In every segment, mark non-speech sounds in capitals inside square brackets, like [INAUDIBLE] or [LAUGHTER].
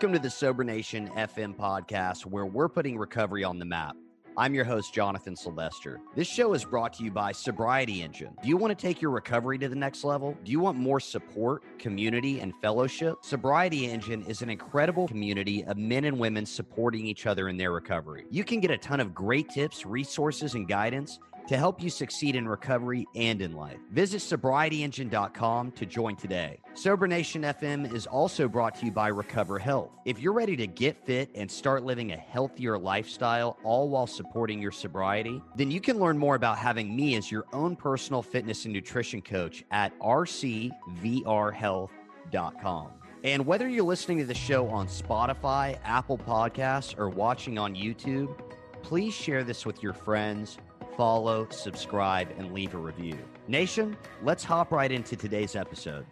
Welcome to the Sober Nation FM podcast, where we're putting recovery on the map. I'm your host, Jonathan Sylvester. This show is brought to you by Sobriety Engine. Do you want to take your recovery to the next level? Do you want more support, community, and fellowship? Sobriety Engine is an incredible community of men and women supporting each other in their recovery. You can get a ton of great tips, resources, and guidance to help you succeed in recovery and in life. Visit sobrietyengine.com to join today. Sober Nation FM is also brought to you by Recover Health. If you're ready to get fit and start living a healthier lifestyle, all while supporting your sobriety, then you can learn more about having me as your own personal fitness and nutrition coach at rcvrhealth.com. And whether you're listening to the show on Spotify, Apple Podcasts, or watching on YouTube, please share this with your friends follow, subscribe, and leave a review. Nation, let's hop right into today's episode.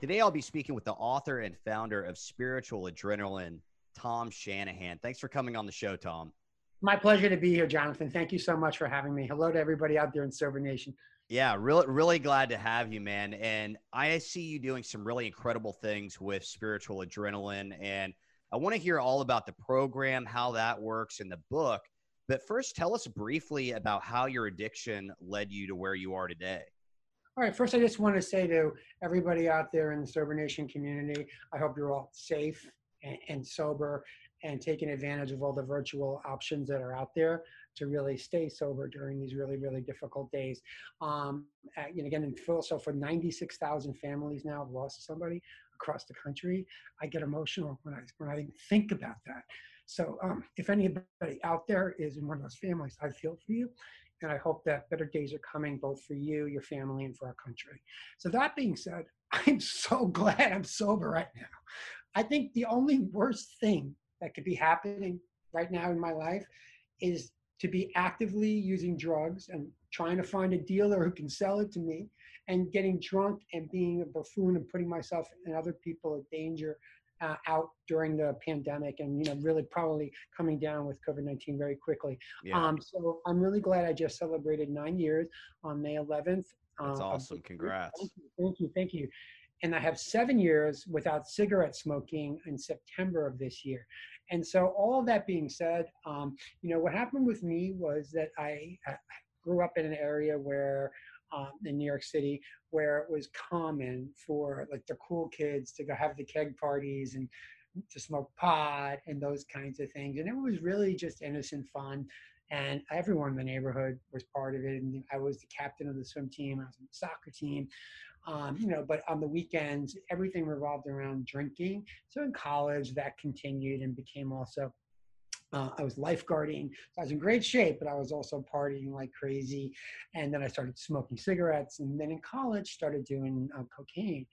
Today, I'll be speaking with the author and founder of Spiritual Adrenaline, Tom Shanahan. Thanks for coming on the show, Tom. My pleasure to be here, Jonathan. Thank you so much for having me. Hello to everybody out there in Sober Nation. Yeah, really, really glad to have you, man. And I see you doing some really incredible things with Spiritual Adrenaline. And I want to hear all about the program, how that works, and the book. But first, tell us briefly about how your addiction led you to where you are today. All right. First, I just want to say to everybody out there in the Sober Nation community, I hope you're all safe and, and sober and taking advantage of all the virtual options that are out there to really stay sober during these really, really difficult days. Um, at, you know, again, in so for 96,000 families now have lost somebody across the country, I get emotional when I when I think about that. So um, if anybody out there is in one of those families, I feel for you. And I hope that better days are coming both for you, your family, and for our country. So that being said, [LAUGHS] I'm so glad I'm sober right now. I think the only worst thing that could be happening right now in my life is to be actively using drugs and trying to find a dealer who can sell it to me and getting drunk and being a buffoon and putting myself and other people at danger uh, out during the pandemic and you know really probably coming down with covid-19 very quickly. Yeah. um, so i'm really glad i just celebrated nine years on may 11th that's um, awesome. congrats. Thank you, thank you. Thank you. And i have seven years without cigarette smoking in september of this year. And so all that being said um, you know what happened with me was that i, I grew up in an area where um, in New York City where it was common for like the cool kids to go have the keg parties and to smoke pot and those kinds of things. And it was really just innocent fun. And everyone in the neighborhood was part of it. And I was the captain of the swim team, I was on the soccer team. Um, you know, but on the weekends, everything revolved around drinking. So in college, that continued and became also uh, I was lifeguarding. So I was in great shape, but I was also partying like crazy. And then I started smoking cigarettes. And then in college, started doing uh, cocaine.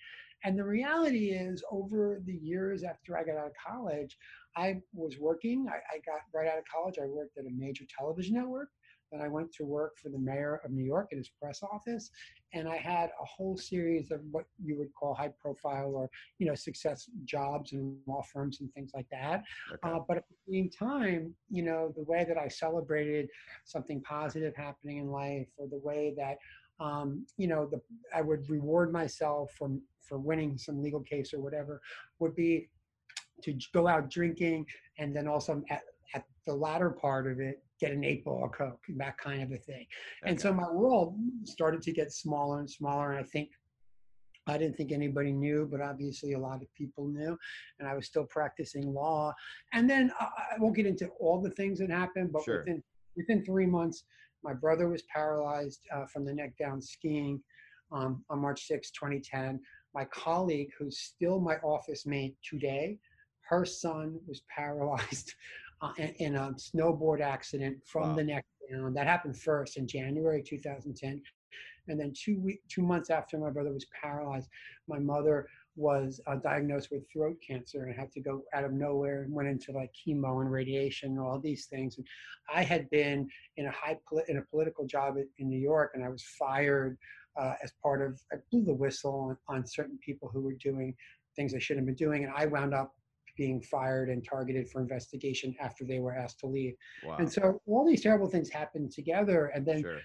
And the reality is, over the years after I got out of college, I was working. I, I got right out of college, I worked at a major television network. Then I went to work for the mayor of New York at his press office, and I had a whole series of what you would call high profile or you know success jobs in law firms and things like that. Okay. Uh, but at the same time, you know the way that I celebrated something positive happening in life, or the way that um, you know the I would reward myself for for winning some legal case or whatever would be to go out drinking and then also at, at the latter part of it get an eight ball coke that kind of a thing okay. and so my world started to get smaller and smaller and i think i didn't think anybody knew but obviously a lot of people knew and i was still practicing law and then uh, i won't get into all the things that happened but sure. within within three months my brother was paralyzed uh, from the neck down skiing um, on march 6 2010 my colleague who's still my office mate today her son was paralyzed [LAUGHS] uh, in, in, a snowboard accident from wow. the neck down. That happened first in January 2010. And then two week, two months after my brother was paralyzed, my mother was uh, diagnosed with throat cancer and had to go out of nowhere and went into like chemo and radiation and all these things. And I had been in a high in a political job in New York, and I was fired uh, as part of I blew the whistle on, on certain people who were doing things they shouldn't have been doing, and I wound up being fired and targeted for investigation after they were asked to leave. Wow. And so all these terrible things happened together. And then sure.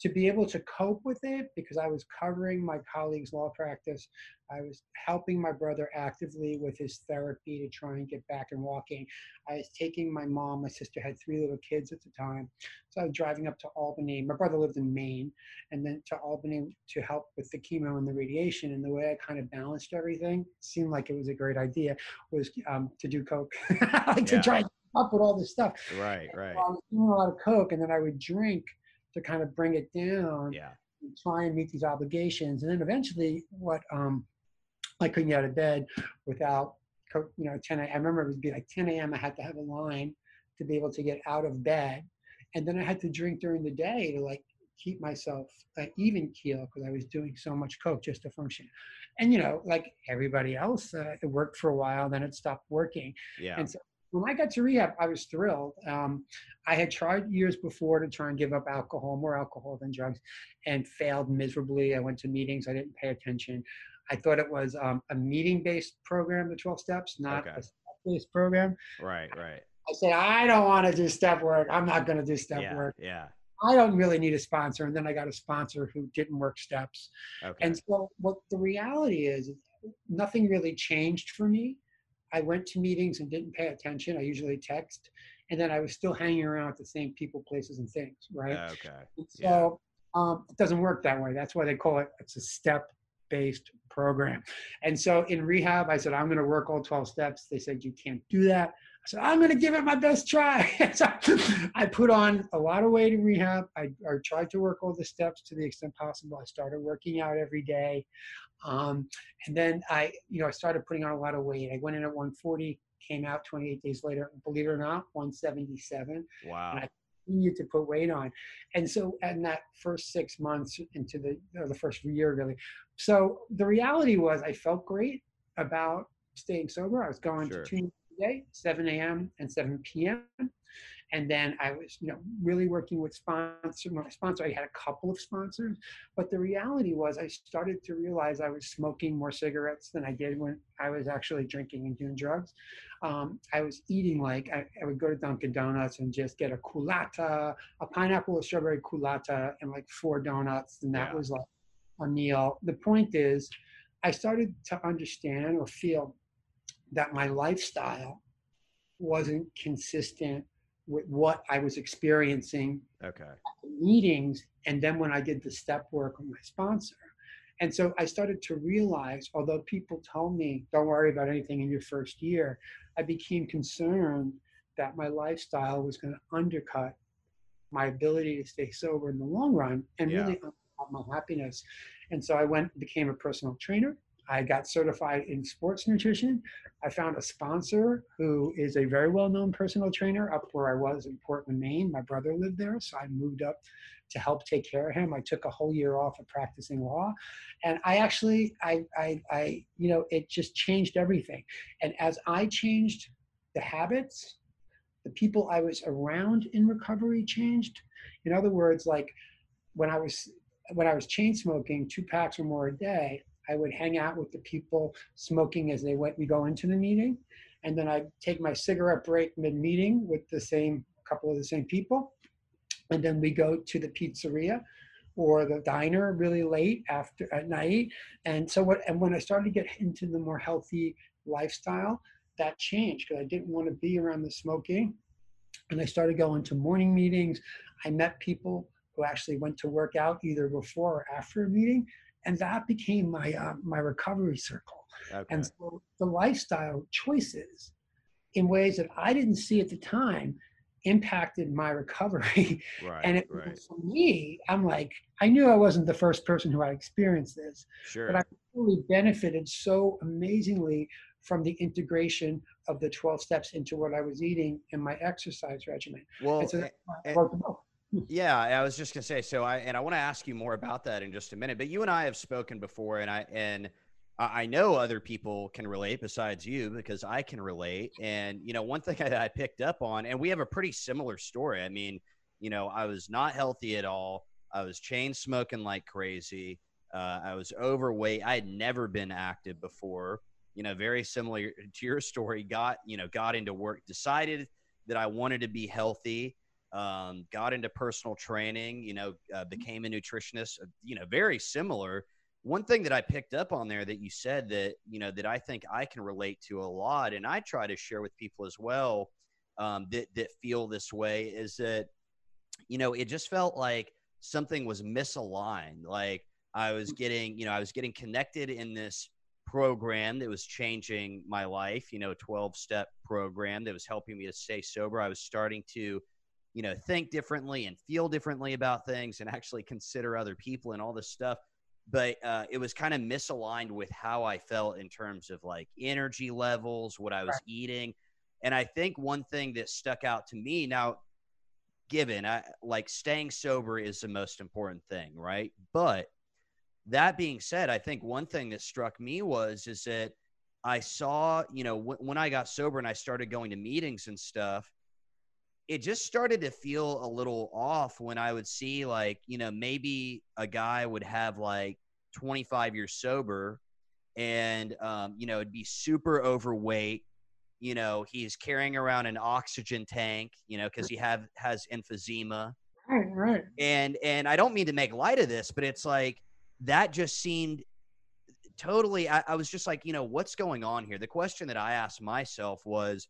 To be able to cope with it because I was covering my colleague's law practice. I was helping my brother actively with his therapy to try and get back and walking. I was taking my mom, my sister had three little kids at the time. So I was driving up to Albany. My brother lived in Maine, and then to Albany to help with the chemo and the radiation. And the way I kind of balanced everything seemed like it was a great idea was um, to do coke, [LAUGHS] like to try up with all this stuff. Right, right. I was doing a lot of coke, and then I would drink to kind of bring it down Yeah. and try and meet these obligations. And then eventually, what um, I couldn't get out of bed without, you know, 10. I remember it would be like 10 a.m. I had to have a line to be able to get out of bed, and then I had to drink during the day to like keep myself uh, even keel because I was doing so much coke just to function. And you know, like everybody else, uh, it worked for a while, then it stopped working. Yeah. And so when I got to rehab, I was thrilled. Um, I had tried years before to try and give up alcohol, more alcohol than drugs, and failed miserably. I went to meetings, I didn't pay attention. I thought it was um, a meeting based program, the 12 steps, not Okay. a step based program. Right, right. I said, I don't want to do step work. I'm not going to do step Yeah, work. yeah. I don't really need a sponsor. And then I got a sponsor who didn't work steps. Okay. And so, what the reality is, nothing really changed for me. I went to meetings and didn't pay attention. I usually text, and then I was still hanging around with the same people, places, and things, right? okay. And yeah. so um, it doesn't work that way. That's why they call it it's a step-based program. And so in rehab, I said I'm going to work all 12 steps. They said you can't do that. I said I'm going to give it my best try. [LAUGHS] so I put on a lot of weight in rehab. I, I tried to work all the steps to the extent possible. I started working out every day. Um, and then I, you know, I started putting on a lot of weight. I went in at 140, came out 28 days later. Believe it or not, 177 Wow. I- continued to put weight on. And so in that first six months into the or the first year really. So the reality was I felt great about staying sober. I was going Sure. to two day, 7 a.m. and 7 p.m. And then I was, you know, really working with sponsor. My sponsor, I had a couple of sponsors, but the reality was I started to realize I was smoking more cigarettes than I did when I was actually drinking and doing drugs. Um, I was eating like I, I would go to Dunkin' Donuts and just get a Coolatta, a pineapple or strawberry Coolatta, and like four donuts, and that Yeah. was like a meal. The point is, I started to understand or feel that my lifestyle wasn't consistent with what I was experiencing Okay. meetings and then when I did the step work with my sponsor. And so I started to realize, although people told me, don't worry about anything in your first year, I became concerned that my lifestyle was going to undercut my ability to stay sober in the long run and Yeah. really my happiness. And so I went and became a personal trainer. I got certified in sports nutrition. I found a sponsor who is a very well known personal trainer up where I was in Portland, Maine. My brother lived there, so I moved up to help take care of him. I took a whole year off of practicing law. And I actually, I, I, I, you know, it just changed everything. And as I changed the habits, the people I was around in recovery changed. In other words, like when I was when I was chain smoking two packs or more a day, I would hang out with the people smoking as they went we go into the meeting. And then I'd take my cigarette break mid-meeting with the same couple of the same people. And then we go to the pizzeria or the diner really late after at night. And so what and when I started to get into the more healthy lifestyle, that changed because I didn't want to be around the smoking. And I started going to morning meetings. I met people who actually went to work out either before or after a meeting, and that became my uh, my recovery circle. Okay. And so the lifestyle choices, in ways that I didn't see at the time, impacted my recovery. [LAUGHS] right. and it, right. for me, I'm like, I knew I wasn't the first person who had experienced this, Sure. I really benefited so amazingly from the integration of the 12 steps into what I was eating and my exercise regimen. well, And so a- that's why I and- wrote the book. Yeah, I was just gonna say. So I and I want to ask you more about that in just a minute. But you and I have spoken before, and I and I know other people can relate besides you because I can relate. And you know, one thing [LAUGHS] I, I picked up on, and we have a pretty similar story. I mean, you know, I was not healthy at all. I was chain smoking like crazy. Uh, I was overweight. I had never been active before. You know, very similar to your story. Got you know, got into work, decided that I wanted to be healthy um, got into personal training, you know, uh, became a nutritionist, uh, you know, very similar. One thing that I picked up on there that you said that, you know, that I think I can relate to a lot, and I try to share with people as well um, that, that feel this way is that, you know, it just felt like something was misaligned. Like I was getting, you know, I was getting connected in this program that was changing my life, you know, 12 step program that was helping me to stay sober. I was starting to, you know, think differently and feel differently about things and actually consider other people and all this stuff. But uh, it was kind of misaligned with how I felt in terms of like energy levels, what I was right. eating. And I think one thing that stuck out to me now, given I, like staying sober is the most important thing, right? But that being said, I think one thing that struck me was is that I saw, you know, w- when I got sober and I started going to meetings and stuff, it just started to feel a little off when I would see like, you know, maybe a guy would have like 25 years sober and um, you know, it'd be super overweight. You know, he's carrying around an oxygen tank, you know, because he have has emphysema. Right, right. And and I don't mean to make light of this, but it's like that just seemed totally I, I was just like, you know, what's going on here? The question that I asked myself was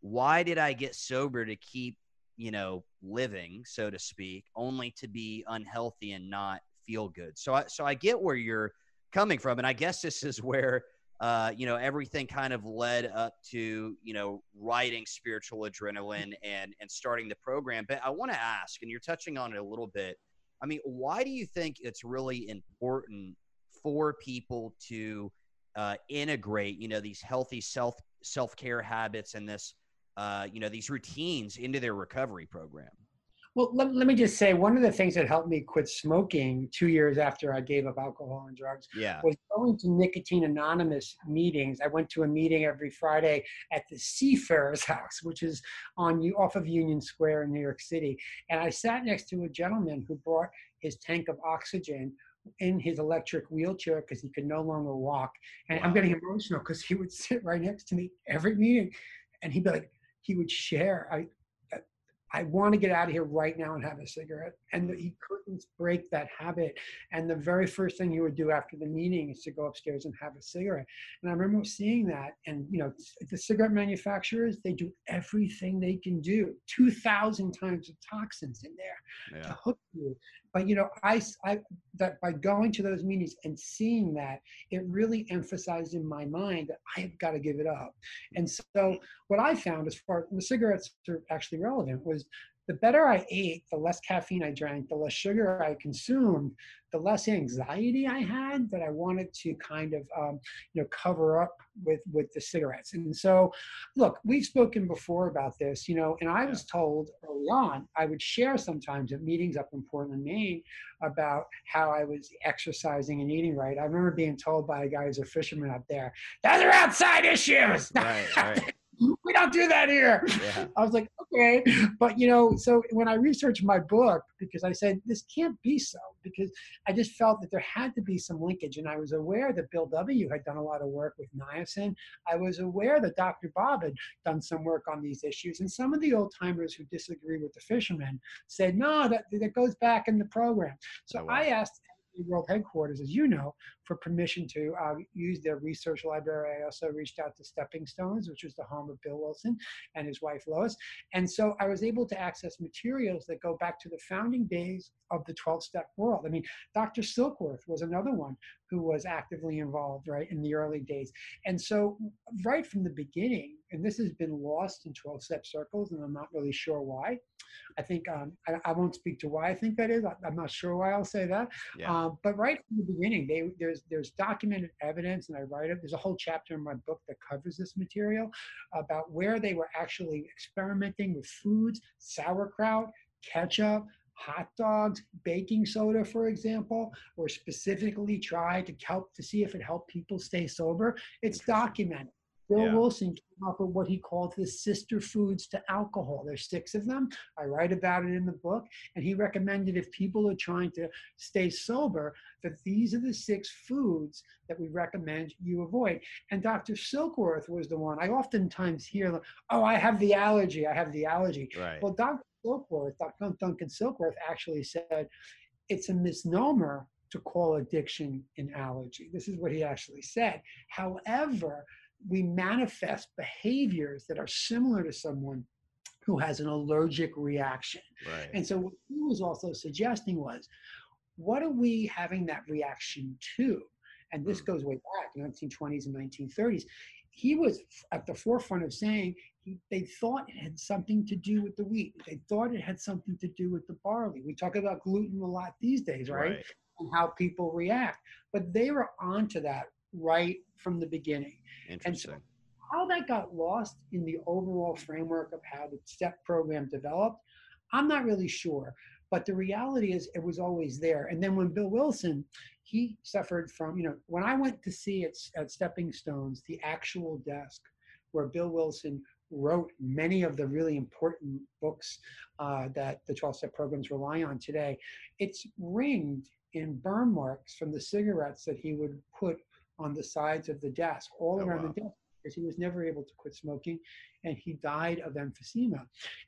why did I get sober to keep, you know, living, so to speak, only to be unhealthy and not feel good? So I so I get where you're coming from, and I guess this is where uh, you know everything kind of led up to you know writing spiritual adrenaline and and starting the program. But I want to ask, and you're touching on it a little bit. I mean, why do you think it's really important for people to uh, integrate, you know, these healthy self self care habits and this uh, you know, these routines into their recovery program? Well, let, let me just say one of the things that helped me quit smoking two years after I gave up alcohol and drugs yeah. was going to Nicotine Anonymous meetings. I went to a meeting every Friday at the Seafarers [LAUGHS] House, which is on off of Union Square in New York City. And I sat next to a gentleman who brought his tank of oxygen in his electric wheelchair because he could no longer walk. And wow. I'm getting emotional because he would sit right next to me every meeting and he'd be like, he would share. I, uh, I want to get out of here right now and have a cigarette. And he couldn't break that habit. And the very first thing he would do after the meeting is to go upstairs and have a cigarette. And I remember seeing that. And, you know, the cigarette manufacturers, they do everything they can do 2,000 times of toxins in there yeah. to hook you but you know I, I that by going to those meetings and seeing that it really emphasized in my mind that i have got to give it up. And so what i found as far as the cigarettes are actually relevant was the better I ate, the less caffeine I drank, the less sugar I consumed, the less anxiety I had that I wanted to kind of, um, you know, cover up with with the cigarettes. And so, look, we've spoken before about this, you know, and I was told early on I would share sometimes at meetings up in Portland, Maine, about how I was exercising and eating right. I remember being told by a guy who's a fisherman up there, "Those are outside issues." Right, right. We don't do that here. Yeah. [LAUGHS] I was like, okay. But, you know, so when I researched my book, because I said, this can't be so, because I just felt that there had to be some linkage. And I was aware that Bill W. had done a lot of work with niacin. I was aware that Dr. Bob had done some work on these issues. And some of the old timers who disagree with the fishermen said, no, that, that goes back in the program. So oh, wow. I asked World headquarters, as you know, for permission to uh, use their research library. I also reached out to Stepping Stones, which was the home of Bill Wilson and his wife Lois. And so I was able to access materials that go back to the founding days of the 12 step world. I mean, Dr. Silkworth was another one who was actively involved, right, in the early days. And so, right from the beginning, and this has been lost in 12 step circles, and I'm not really sure why. I think um, I, I, won't speak to why I think that is. I, am not sure why I'll say that. Yeah. Um, but right from the beginning, they, there's there's documented evidence, and I write it. There's a whole chapter in my book that covers this material about where they were actually experimenting with foods, sauerkraut, ketchup, hot dogs, baking soda, for example, or specifically tried to help to see if it helped people stay sober. It's documented. Bill yeah. Wilson came up with what he called the sister foods to alcohol. There's six of them. I write about it in the book. And he recommended if people are trying to stay sober, that these are the six foods that we recommend you avoid. And Dr. Silkworth was the one. I oftentimes hear, oh, I have the allergy. I have the allergy. Right. Well, Dr. Silkworth, Dr. Duncan Silkworth, actually said it's a misnomer to call addiction an allergy. This is what he actually said. However, we manifest behaviors that are similar to someone who has an allergic reaction. Right. And so what he was also suggesting was, what are we having that reaction to? And this Mm. goes way back, 1920s and 1930s. He was at the forefront of saying he, they thought it had something to do with the wheat. They thought it had something to do with the barley. We talk about gluten a lot these days, right? And how people react. But they were onto that right from the beginning. Interesting. How that got lost in the overall framework of how the STEP program developed, I'm not really sure. But the reality is, it was always there. And then when Bill Wilson, he suffered from, you know, when I went to see at, at Stepping Stones, the actual desk where Bill Wilson wrote many of the really important books uh, that the 12 step programs rely on today, it's ringed in burn marks from the cigarettes that he would put on the sides of the desk, all Oh, around wow. the desk, because he was never able to quit smoking and he died of emphysema.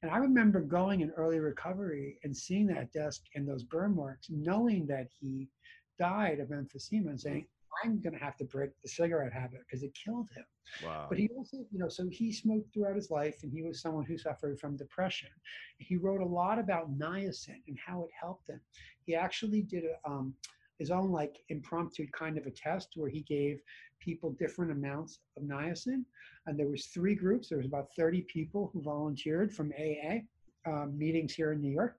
And I remember going in early recovery and seeing that desk and those burn marks, knowing that he died of emphysema and saying, I'm going to have to break the cigarette habit because it killed him. Wow. But he also, you know, so he smoked throughout his life and he was someone who suffered from depression. He wrote a lot about niacin and how it helped him. He actually did a, um, his own like impromptu kind of a test where he gave people different amounts of niacin. And there was three groups. There was about 30 people who volunteered from AA um, meetings here in New York.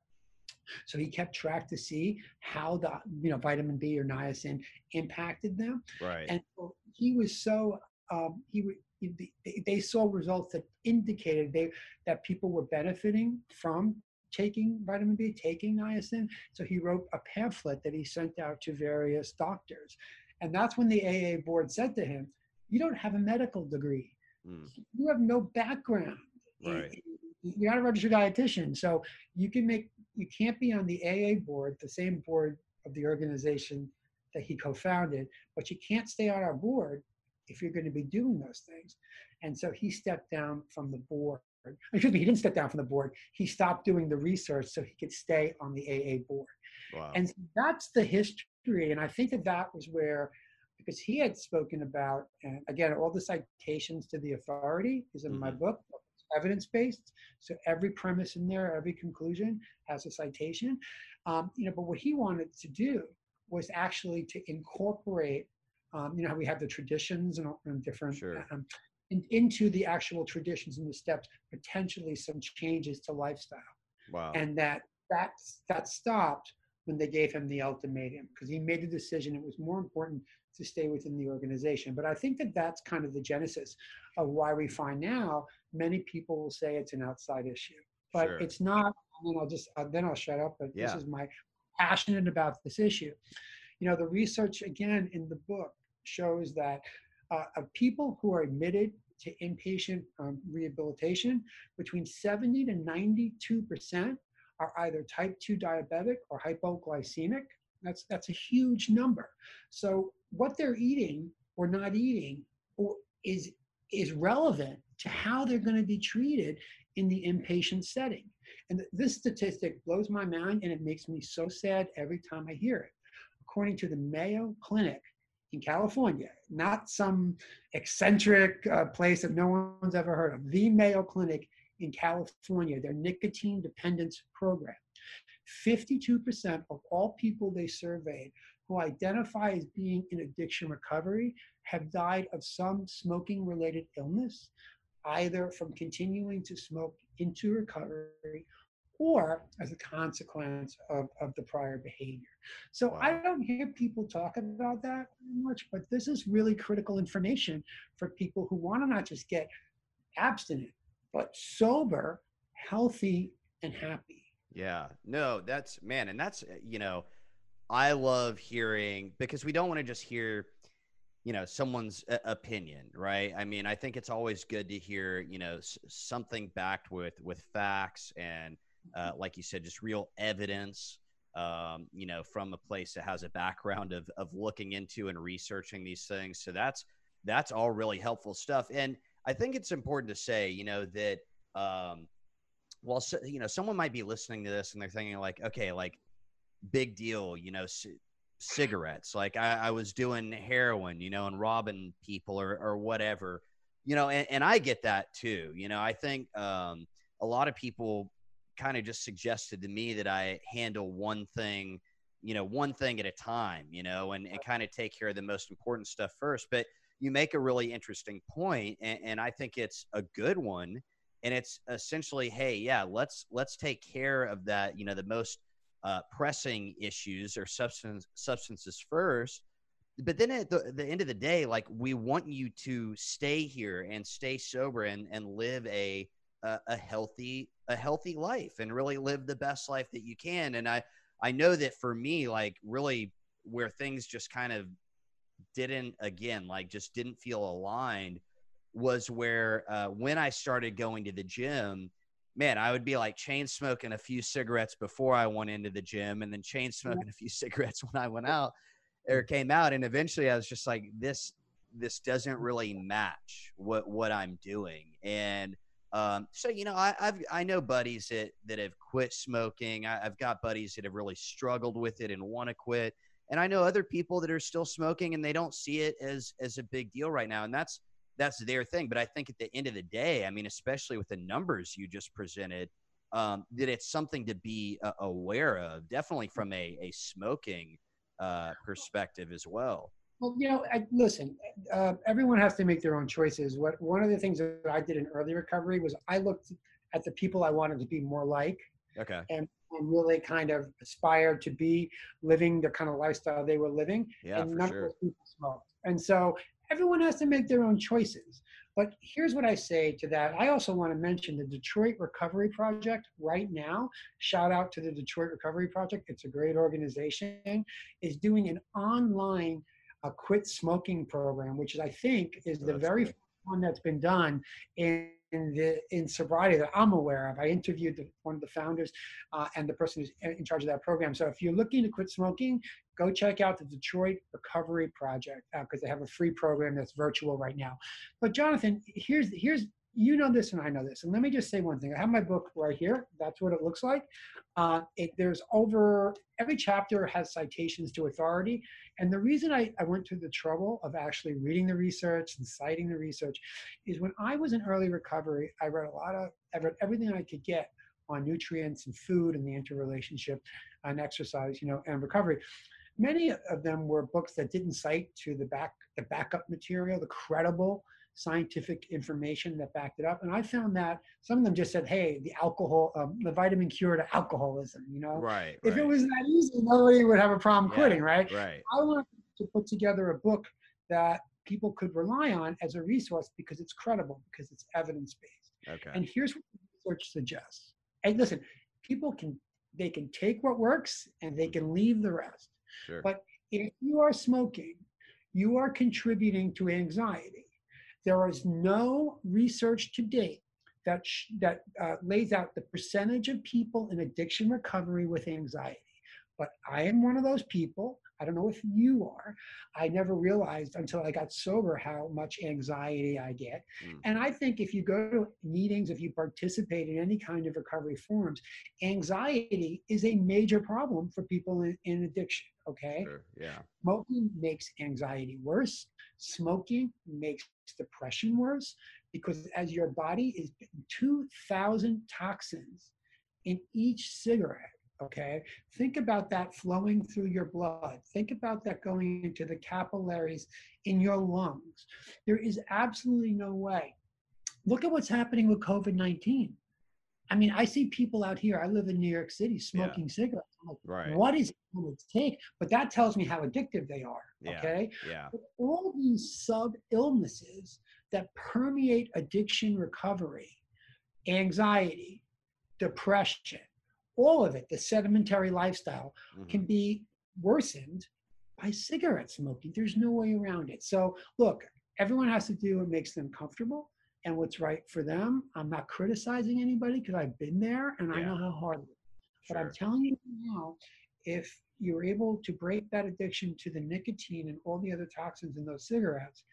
So he kept track to see how the you know vitamin B or niacin impacted them. right. And he was so um, he they- they saw results that indicated they that people were benefiting from taking vitamin B, taking niacin. So he wrote a pamphlet that he sent out to various doctors, and that's when the AA board said to him, "You don't have a medical degree. Mm, You have no background. Right. You're not a registered dietitian, so you can make you can't be on the AA board, the same board of the organization that he co-founded, but you can't stay on our board if you're going to be doing those things. And so he stepped down from the board. Excuse me, he didn't step down from the board. He stopped doing the research so he could stay on the AA board. wow. And that's the history. And I think that that was where, because he had spoken about, and again, all the citations to the authority is in my Mhm. book, evidence based. So every premise in there, every conclusion has a citation. Um, you know, but what he wanted to do was actually to incorporate, um, you know, how we have the traditions and, and different. Sure. Um, in, into the actual traditions and the steps, potentially some changes to lifestyle wow. and that that that stopped when they gave him the ultimatum because he made the decision it was more important to stay within the organization but i think that that's kind of the genesis of why we find now many people will say it's an outside issue but Sure. it's not and then i'll just uh, then i'll shut up but Yeah. this is my passionate about this issue you know the research again in the book shows that uh, of people who are admitted to inpatient um, rehabilitation between 70 to 92 percent are either type 2 diabetic or hypoglycemic. That's, that's a huge number. So what they're eating or not eating or is, is relevant to how they're going to be treated in the inpatient setting. And this statistic blows my mind and it makes me so sad every time I hear it. According to the Mayo Clinic in California, not some eccentric uh, place that no one's ever heard of, the Mayo Clinic in California, their nicotine dependence program. 52% of all people they surveyed who identify as being in addiction recovery have died of some smoking related illness, either from continuing to smoke into recovery or as a consequence of, of the prior behavior. So I don't hear people talk about that much, but this is really critical information for people who want to not just get abstinent, but sober, healthy, and happy. Yeah. No, that's man, and that's uh, you know, I love hearing because we don't want to just hear, you know, someone's uh, opinion, right? I mean, I think it's always good to hear, you know, s- something backed with with facts and, uh, like you said, just real evidence. Um, you know, from a place that has a background of of looking into and researching these things. So that's that's all really helpful stuff. And I think it's important to say, you know, that um, so, you know, someone might be listening to this and they're thinking like, okay, like big deal, you know, c- cigarettes. Like I, I, was doing heroin, you know, and robbing people or, or whatever, you know, and, and I get that too. You know, I think um, a lot of people kind of just suggested to me that I handle one thing, you know, one thing at a time, you know, and, and kind of take care of the most important stuff first. But you make a really interesting point, and, and I think it's a good one. And it's essentially, hey, yeah, let's let's take care of that, you know, the most uh, pressing issues or substance substances first. But then at the, the end of the day, like we want you to stay here and stay sober and and live a a, a healthy a healthy life and really live the best life that you can. And I I know that for me, like really where things just kind of didn't again like just didn't feel aligned was where uh, when I started going to the gym, man, I would be like chain smoking a few cigarettes before I went into the gym, and then chain smoking a few [LAUGHS] cigarettes when I went out or came out, and eventually I was just like, this this doesn't really match what what I'm doing, and um, so you know, I, I've I know buddies that that have quit smoking. I, I've got buddies that have really struggled with it and want to quit, and I know other people that are still smoking and they don't see it as as a big deal right now, and that's that's their thing. But I think at the end of the day, I mean, especially with the numbers you just presented, um, that it's something to be uh, aware of, definitely from a a smoking uh, perspective as well. Well, you know, I, listen. Uh, everyone has to make their own choices. What one of the things that I did in early recovery was I looked at the people I wanted to be more like. Okay. And, and really kind of aspired to be living the kind of lifestyle they were living. Yeah, and for none sure. of people smoked. And so everyone has to make their own choices. But here's what I say to that. I also want to mention the Detroit Recovery Project right now. Shout out to the Detroit Recovery Project. It's a great organization. Is doing an online a quit smoking program, which I think is the that's very good. one that's been done in, in the in sobriety that I'm aware of. I interviewed the, one of the founders uh, and the person who's in in charge of that program. So if you're looking to quit smoking, go check out the Detroit Recovery Project because they have a free program that's virtual right now. But Jonathan, here's here's you know this and I know this. And let me just say one thing. I have my book right here. That's what it looks like. Uh, it, there's over every chapter has citations to authority. And the reason I, I went to the trouble of actually reading the research and citing the research is when I was in early recovery, I read a lot of, I read everything I could get on nutrients and food and the interrelationship and exercise, you know, and recovery. Many of them were books that didn't cite to the back, the backup material, the credible scientific information that backed it up. And I found that some of them just said, "Hey, the alcohol, um, the vitamin cure to alcoholism." You know, Right. if right, it was that easy, nobody would have a problem Yeah. quitting, right? right. I wanted to put together a book that people could rely on as a resource because it's credible, because it's evidence based. Okay. And here's what research suggests. And listen, people can they can take what works and they can leave the rest. sure. But if you are smoking, you are contributing to anxiety. There is no research to date that sh- that uh, lays out the percentage of people in addiction recovery with anxiety. But I am one of those people. I don't know if you are. I never realized until I got sober how much anxiety I get. Mm. And I think if you go to meetings, if you participate in any kind of recovery forums, anxiety is a major problem for people in, in addiction. Okay. Sure. Yeah. Smoking makes anxiety worse. Smoking makes depression worse because as your body is 2,000 toxins in each cigarette. Okay. Think about that flowing through your blood. Think about that going into the capillaries in your lungs. There is absolutely no way. Look at what's happening with COVID 19. I mean, I see people out here. I live in New York City smoking cigarettes. Like, Right. what is it going to take? But that tells me how addictive they are. Yeah. Okay. Yeah. But all these sub illnesses that permeate addiction recovery, anxiety, depression, all of it, the sedimentary lifestyle Mhm. can be worsened by cigarette smoking. There's no way around it. So, look, everyone has to do what makes them comfortable and what's right for them. I'm not criticizing anybody because I've been there and I know how hard it But I'm telling you now, if you're able to break that addiction to the nicotine and all the other toxins in those cigarettes,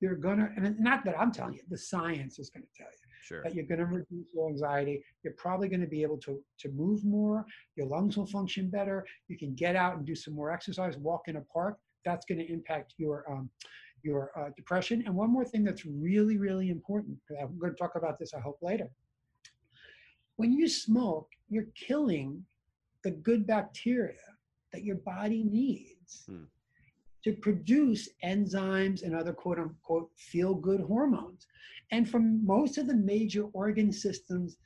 you're gonna, and not that I'm telling you, the science is gonna tell you Sure. that you're gonna reduce your anxiety. You're probably gonna be able to, to move more. Your lungs will function better. You can get out and do some more exercise, walk in a park. That's gonna impact your, um, your uh, depression. And one more thing that's really, really important, I'm gonna talk about this, I hope, later. When you smoke, you're killing the good bacteria that your body needs Hmm. to produce enzymes and other quote unquote feel good hormones. And from most of the major organ systems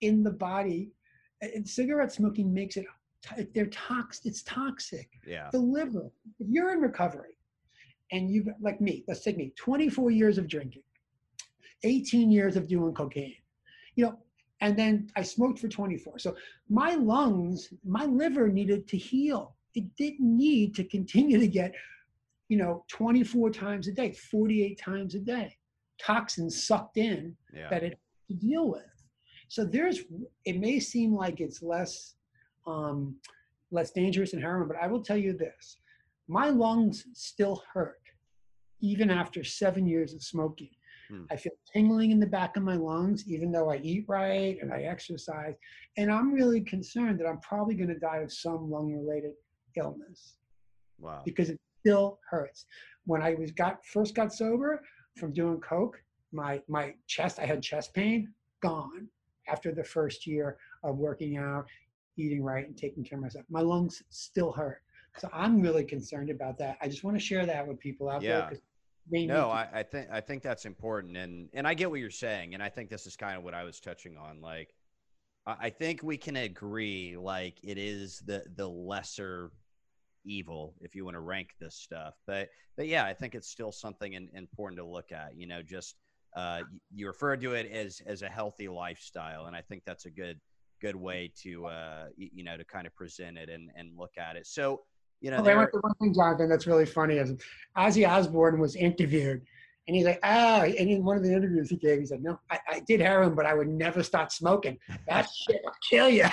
in the body, and cigarette smoking makes it, they're toxic, it's toxic. Yeah. The liver, if you're in recovery and you've, like me, let's take me, 24 years of drinking, 18 years of doing cocaine, you know, and then I smoked for 24. So my lungs, my liver needed to heal. It didn't need to continue to get, you know, 24 times a day, 48 times a day, toxins sucked in Yeah. that it has to deal with. So there's, it may seem like it's less, um, less dangerous than heroin, but I will tell you this: my lungs still hurt, even after seven years of smoking. Hmm. I feel tingling in the back of my lungs, even though I eat right and I exercise, and I'm really concerned that I'm probably going to die of some lung-related illness Wow. because it still hurts. When I was got first got sober from doing coke, my my chest, I had chest pain, gone after the first year of working out, eating right, and taking care of myself. My lungs still hurt. So I'm really concerned about that. I just want to share that with people out Yeah. there. 'cause they need No, I, I think I think that's important, and and I get what you're saying, and I think this is kind of what I was touching on. Like, I, I think we can agree, like it is the the lesser evil if you want to rank this stuff, but but yeah, I think it's still something in, important to look at. You know, just uh, you, you refer to it as as a healthy lifestyle, and I think that's a good good way to uh, you know to kind of present it and and look at it. So you know, there- one one thing, Jonathan, that's really funny is Ozzy Osbourne was interviewed, and he's like, ah, and in one of the interviews he gave, he said, no, I, I did heroin, but I would never stop smoking. That [LAUGHS] shit will kill you.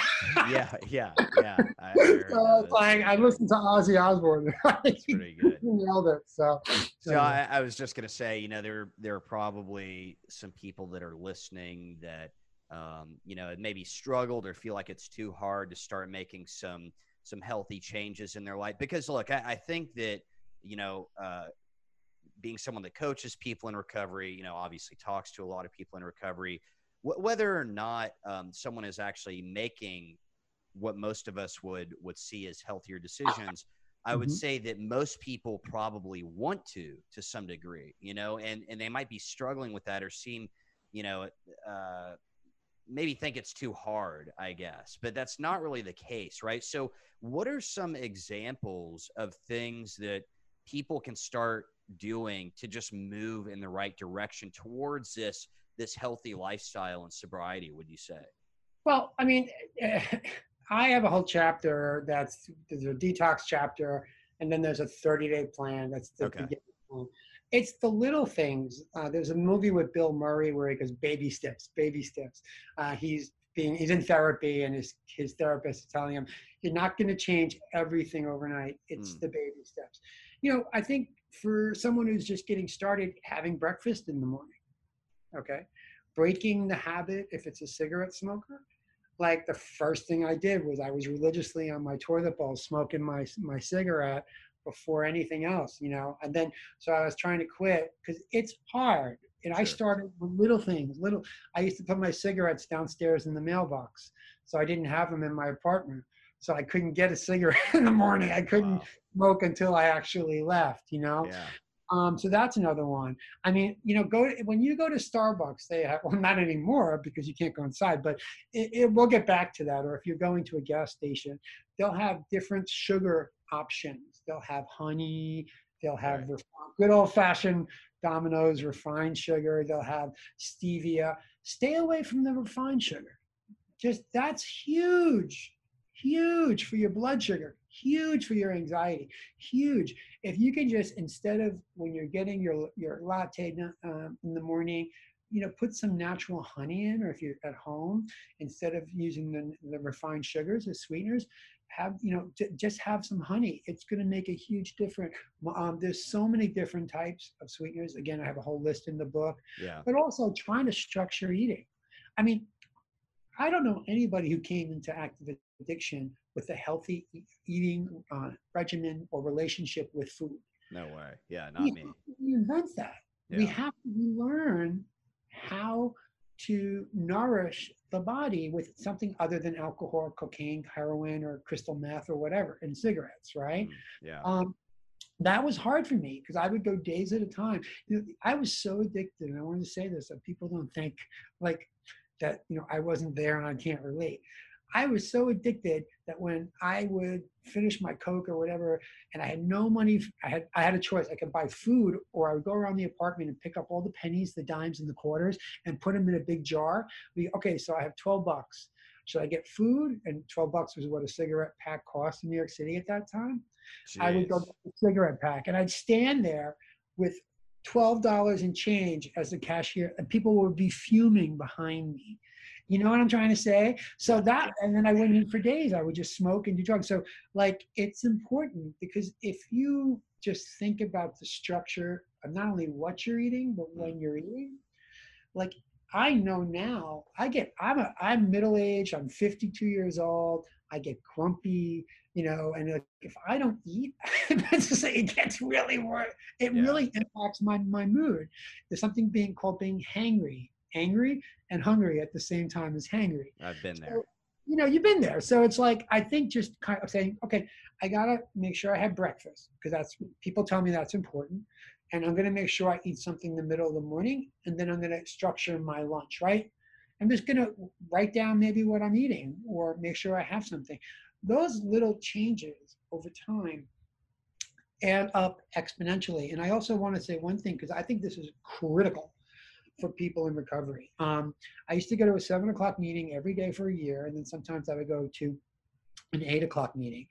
yeah, yeah, yeah. I, [LAUGHS] so like I listened to Ozzy Osbourne. [LAUGHS] That's pretty good. he nailed it. So, So I, I was just gonna say, you know, there there are probably some people that are listening that um, you know maybe struggled or feel like it's too hard to start making some some healthy changes in their life. Because look, I, I think that you know, uh, being someone that coaches people in recovery, you know, obviously talks to a lot of people in recovery, wh- whether or not um, someone is actually making what most of us would would see as healthier decisions. I would Mhm. say that most people probably want to to some degree, you know, and and they might be struggling with that or seem, you know, uh, maybe think it's too hard, I guess, but that's not really the case, right? So, what are some examples of things that people can start doing to just move in the right direction towards this this healthy lifestyle and sobriety? Would you say? well, I mean, [LAUGHS] I have a whole chapter that's there's a detox chapter, and then there's a 30 day plan. That's the Okay. beginning plan. It's the little things. Uh, there's a movie with Bill Murray where he goes baby steps, baby steps. Uh, he's being he's in therapy, and his his therapist is telling him, "You're not going to change everything overnight. It's Mm. the baby steps." You know, I think for someone who's just getting started, having breakfast in the morning, okay, breaking the habit if it's a cigarette smoker like the first thing I did was I was religiously on my toilet bowl smoking my my cigarette before anything else, you know. And then so I was trying to quit because it's hard. And I started with little things. Little I used to put my cigarettes downstairs in the mailbox, so I didn't have them in my apartment. So I couldn't get a cigarette [LAUGHS] in the morning. I couldn't Wow. smoke until I actually left, you know. Yeah. Um, so that's another one. I mean, you know, go when you go to Starbucks, they have well, not anymore because you can't go inside, but it, it, we'll get back to that. Or if you're going to a gas station, they'll have different sugar options. They'll have honey. They'll have Right. ref- good old fashioned Domino's refined sugar. They'll have stevia. Stay away from the refined sugar. Just that's huge, huge for your blood sugar, huge for your anxiety, huge if you can just instead of when you're getting your your latte um, in the morning you know put some natural honey in or if you're at home instead of using the, the refined sugars as sweeteners have you know j- just have some honey. It's going to make a huge difference. Um, there's so many different types of sweeteners. Again i have a whole list in the book. Yeah. but also trying to structure eating. I mean i don't know anybody who came into active addiction with a healthy e- eating uh, regimen or relationship with food. No way. Yeah, not we me. have to reinvent that. We have to learn how to nourish the body with something other than alcohol, cocaine, heroin, or crystal meth, or whatever, and cigarettes, right? Mm, Yeah. Um, that was hard for me because I would go days at a time. You know, I was so addicted, and I wanted to say this so people don't think like that. You know, I wasn't there and I can't relate. I was so addicted that when I would finish my coke or whatever, and I had no money, I had I had a choice. I could buy food, or I would go around the apartment and pick up all the pennies, the dimes, and the quarters, and put them in a big jar. We okay, so I have twelve bucks. Should I get food? And twelve bucks was what a cigarette pack cost in New York City at that time. I would go Jeez. get a cigarette pack and I'd stand there with twelve dollars in change as the cashier, and people would be fuming behind me. You know what I'm trying to say? So that, and then I wouldn't eat for days. I would just smoke and do drugs. So, like, it's important because if you just think about the structure of not only what you're eating, but mm-hmm. when you're eating, like, I know now, I get, I'm a, I'm middle aged, I'm 52 years old, I get grumpy, you know, and like, if I don't eat, [LAUGHS] just say it gets really worse. It Yeah. really impacts my, my mood. There's something being called being hangry, angry and hungry at the same time as hangry. I've been there. You know, you've been there. So it's like, I think just kind of saying, okay, I got to make sure I have breakfast because that's, people tell me that's important. And I'm going to make sure I eat something in the middle of the morning. And then I'm going to structure my lunch, right? I'm just going to write down maybe what I'm eating or make sure I have something. Those little changes over time add up exponentially. And I also want to say one thing because I think this is critical for people in recovery. Um, I used to go to a seven o'clock meeting every day for a year, and then sometimes I would go to an eight o'clock meeting.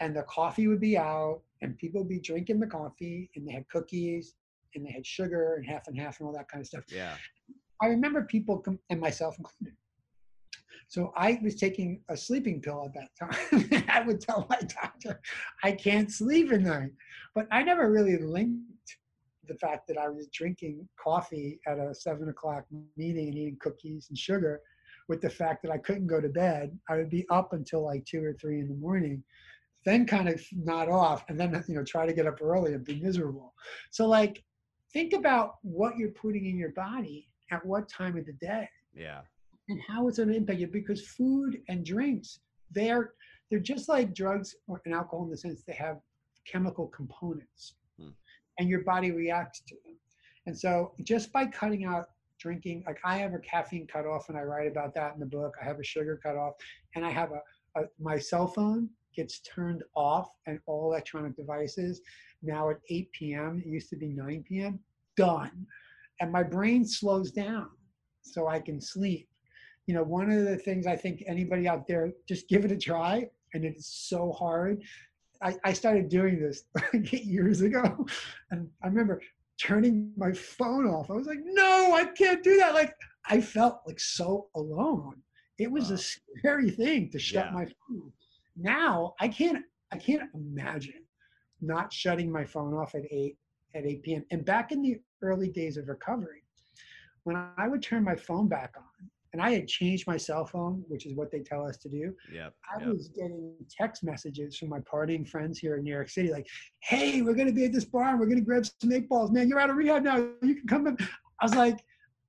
And the coffee would be out, and people would be drinking the coffee, and they had cookies, and they had sugar, and half and half, and all that kind of stuff. Yeah. I remember people, and myself included. So I was taking a sleeping pill at that time. [LAUGHS] I would tell my doctor, I can't sleep at night. But I never really linked the fact that I was drinking coffee at a seven o'clock meeting and eating cookies and sugar with the fact that I couldn't go to bed. I would be up until like two or three in the morning, then kind of nod off and then, you know, try to get up early and be miserable. So, like, think about what you're putting in your body at what time of the day Yeah. and how it's going to impact you because food and drinks they're they're just like drugs or and alcohol in the sense they have chemical components. And your body reacts to them and so just by cutting out drinking like i have a caffeine cutoff and i write about that in the book i have a sugar cutoff and i have a, a my cell phone gets turned off and all electronic devices now at 8 p.m it used to be 9 p.m done and my brain slows down so I can sleep. You know, one of the things I think anybody out there, just give it a try. And it's so hard. I, I started doing this [LAUGHS] like years ago. And I remember turning my phone off. I was like, no, I can't do that. Like, I felt like so alone. It was Wow. a scary thing to shut Yeah. my phone. Now I can't, I can't imagine not shutting my phone off at 8 at 8 p.m. And back in the early days of recovery, when I would turn my phone back on, and I had changed my cell phone, which is what they tell us to do, Yep. I yep. was getting text messages from my partying friends here in New York City, like, "Hey, we're gonna be at this bar, and we're gonna grab some eight balls, man. You're out of rehab now. You can come." In. I was like,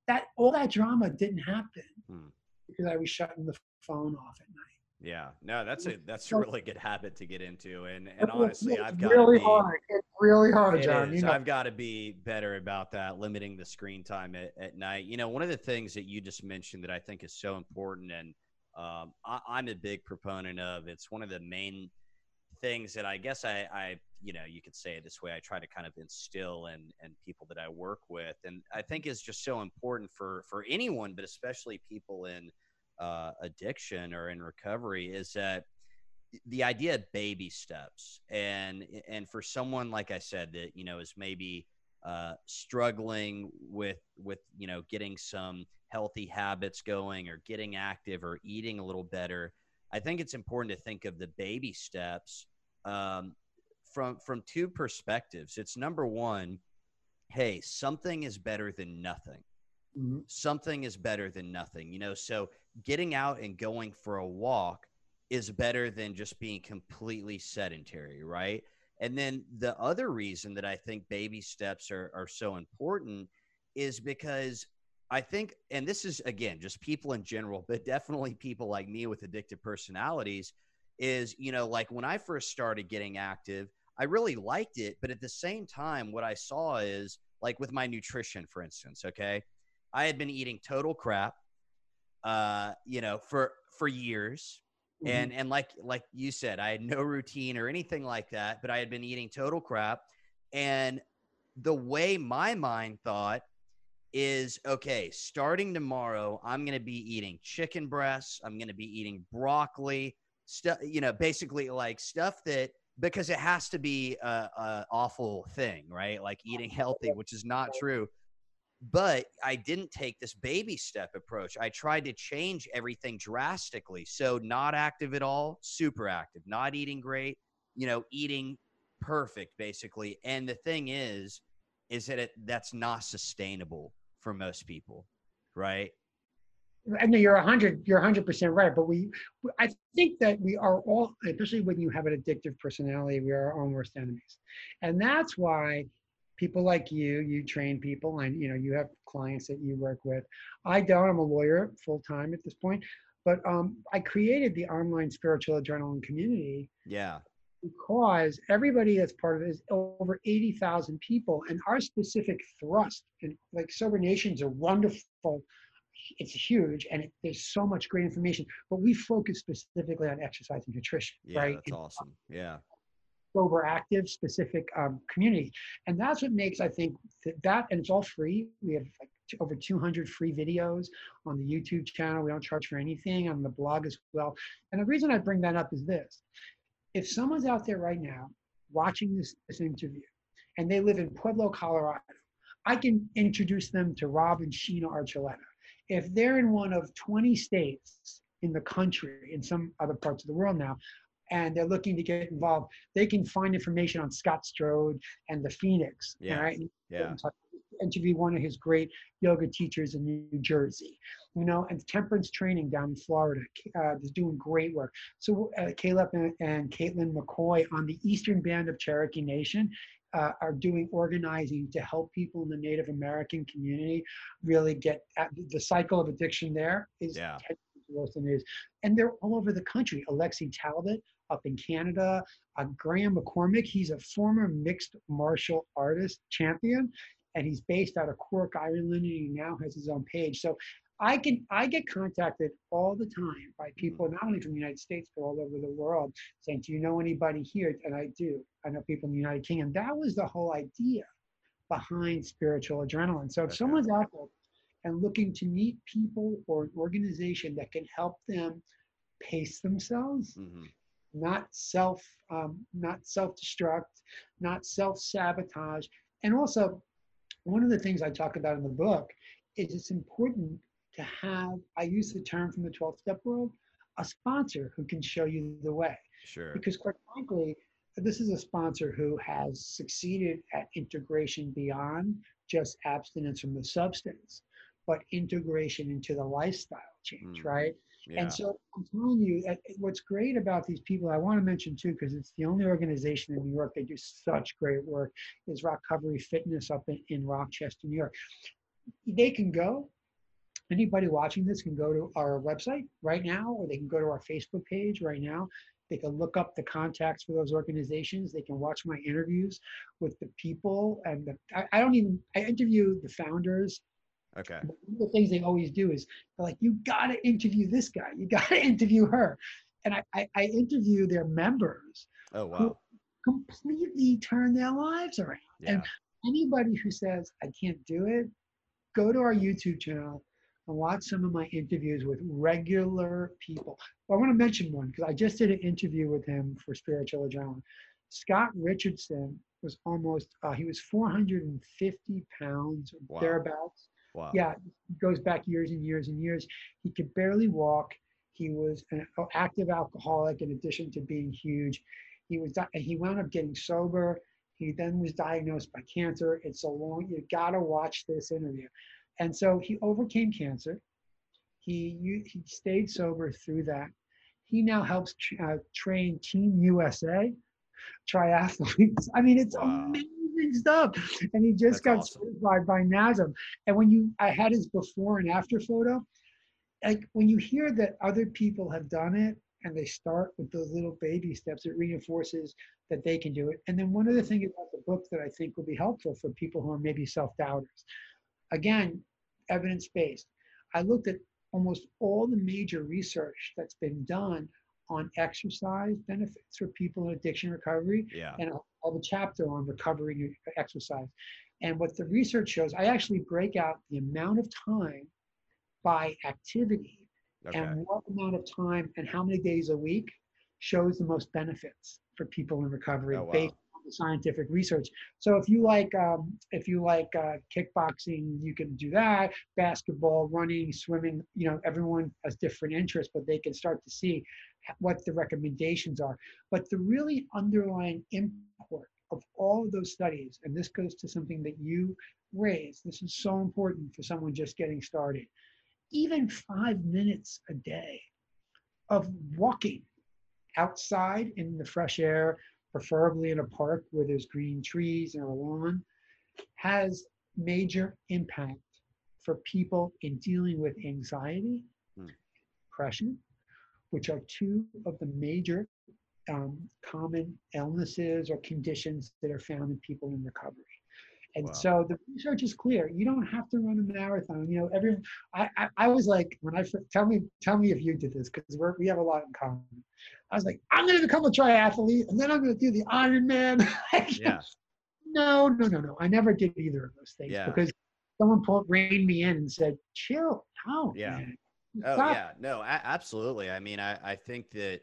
that all that drama didn't happen Hmm. because I was shutting the phone off at night. Yeah. No, that's a that's a really good habit to get into. And and honestly, I've got really be, hard. It's really hard, It John. is. You know, I've got to be better about that, limiting the screen time at, at night. You know, one of the things that you just mentioned that I think is so important, and um, I, I'm a big proponent of. It's one of the main things that I guess I, I, you know, you could say it this way. I try to kind of instill in in people that I work with, and I think is just so important for for anyone, but especially people in uh, addiction or in recovery, is that the idea of baby steps and and for someone like i said that you know is maybe uh, struggling with with you know getting some healthy habits going or getting active or eating a little better I think it's important to think of the baby steps um, from from two perspectives. It's number one, hey, something is better than nothing. Mm-hmm. Something is better than nothing. You know, so getting out and going for a walk is better than just being completely sedentary, right? And then the other reason that I think baby steps are, are so important is because I think, and this is again just people in general, but definitely people like me with addictive personalities, is you know, like when I first started getting active, I really liked it. But at the same time, what I saw is like with my nutrition, for instance, okay, I had been eating total crap, uh, you know, for for years. Mm-hmm. And and like like you said, I had no routine or anything like that, but I had been eating total crap. And the way my mind thought is okay, starting tomorrow, I'm going to be eating chicken breasts. I'm going to be eating broccoli, stuff, you know, basically like stuff that because it has to be a, a, awful thing, right? Like eating healthy, which is not true. But I didn't take this baby step approach. I tried to change everything drastically. So not active at all, super active, not eating great, you know, eating perfect basically. And the thing is, is that it, that's not sustainable for most people, right? I know you're a hundred, you're a hundred percent right. But we, I think that we are all, especially when you have an addictive personality, we are our own worst enemies, and that's why people like you, you train people, and you know you have clients that you work with. I don't. I'm a lawyer full time at this point, but um, I created the online spiritual adrenaline community. Yeah because everybody that's part of it is over 80,000 people and our specific thrust and like sober nations are wonderful it's huge and it, there's so much great information but we focus specifically on exercise and nutrition yeah, right that's awesome yeah sober active specific um, community. And that's what makes i think that, that and it's all free. We have like over 200 free videos on the youtube channel. We don't charge for anything on the blog as well. And the reason i bring that up is this. If someone's out there right now watching this, this interview and they live in Pueblo, Colorado, I can introduce them to Rob and Sheena Archuleta. If they're in one of 20 states in the country, in some other parts of the world now, and they're looking to get involved, they can find information on Scott Strode and the Phoenix. Yeah. Right? Yeah interview one of his great yoga teachers in New Jersey, you know, and temperance training down in Florida uh, is doing great work. So uh, Caleb and, and Caitlin McCoy on the Eastern Band of Cherokee Nation uh, are doing organizing to help people in the Native American community really get at the cycle of addiction there is yeah. worse than it is. And they're all over the country. Alexi Talbot up in Canada, uh, Graham McCormick, he's a former mixed martial artist champion and he's based out of Cork, Ireland, and he now has his own page. So I can I get contacted all the time by people not only from the United States but all over the world saying, "Do you know anybody here?" And I do. I know people in the United Kingdom. That was the whole idea behind spiritual adrenaline. So if okay. someone's out there and looking to meet people or an organization that can help them pace themselves, mm-hmm. Not self um, not self destruct, not self sabotage, and also one of the things I talk about in the book is it's important to have, I use the term from the 12 step world, a sponsor who can show you the way. Sure. Because quite frankly, this is a sponsor who has succeeded at integration beyond just abstinence from the substance, but integration into the lifestyle change, mm. right? And so I'm telling you, what's great about these people, I want to mention too, because it's the only organization in New York, they do such great work, is ROC Recovery Fitness up in, in Rochester, New York. They can go, anybody watching this can go to our website right now, or they can go to our Facebook page right now. They can look up the contacts for those organizations. They can watch my interviews with the people. And the, I, I don't even, I interview the founders Okay. One of the things they always do is like, you got to interview this guy. You got to [LAUGHS] interview her. And I, I, I, interview their members. Oh, wow. completely turn their lives around. Yeah. And anybody who says, I can't do it, go to our YouTube channel and watch some of my interviews with regular people. Well, I want to mention one because I just did an interview with him for Spiritual Adrenaline. Scott Richardson was almost, uh, he was 450 pounds, wow. thereabouts Wow. Yeah, goes back years and years and years. He could barely walk. He was an active alcoholic in addition to being huge. He was he wound up getting sober. He then was diagnosed by cancer. It's a long. You gotta watch this interview. And so he overcame cancer. He he stayed sober through that. He now helps uh, train Team USA triathletes. [LAUGHS] I mean, it's wow. amazing stuff. And he just That's got awesome. certified by NASM. And when you, I had his before and after photo. Like when you hear that other people have done it and they start with those little baby steps, it reinforces that they can do it. And then one other thing about the book that I think will be helpful for people who are maybe self-doubters. Again, evidence-based. I looked at almost all the major research that's been done on exercise benefits for people in addiction recovery yeah. and all the chapter on recovering exercise. And what the research shows, I actually break out the amount of time by activity okay. and what amount of time and how many days a week shows the most benefits for people in recovery oh, wow. based on the scientific research. So if you like um, if you like uh, kickboxing, you can do that. Basketball, running, swimming. You know, everyone has different interests, but they can start to see what the recommendations are. But the really underlying import of all of those studies, and this goes to something that you raised. This is so important for someone just getting started. Even five minutes a day of walking outside in the fresh air, preferably in a park where there's green trees and a lawn, has major impact for people in dealing with anxiety, hmm. depression, which are two of the major um, common illnesses or conditions that are found in people in recovery. And wow. so the research is clear. You don't have to run a marathon. You know, every I, I, I was like, when I tell me tell me if you did this because we're we have a lot in common. I was like, I'm going to become a triathlete, and then I'm going to do the Ironman. [LAUGHS] yeah. No, no, no, no. I never did either of those things yeah. because someone pulled reined me in and said, "Chill out." Yeah. Man. Oh yeah. No, absolutely. I mean, I I think that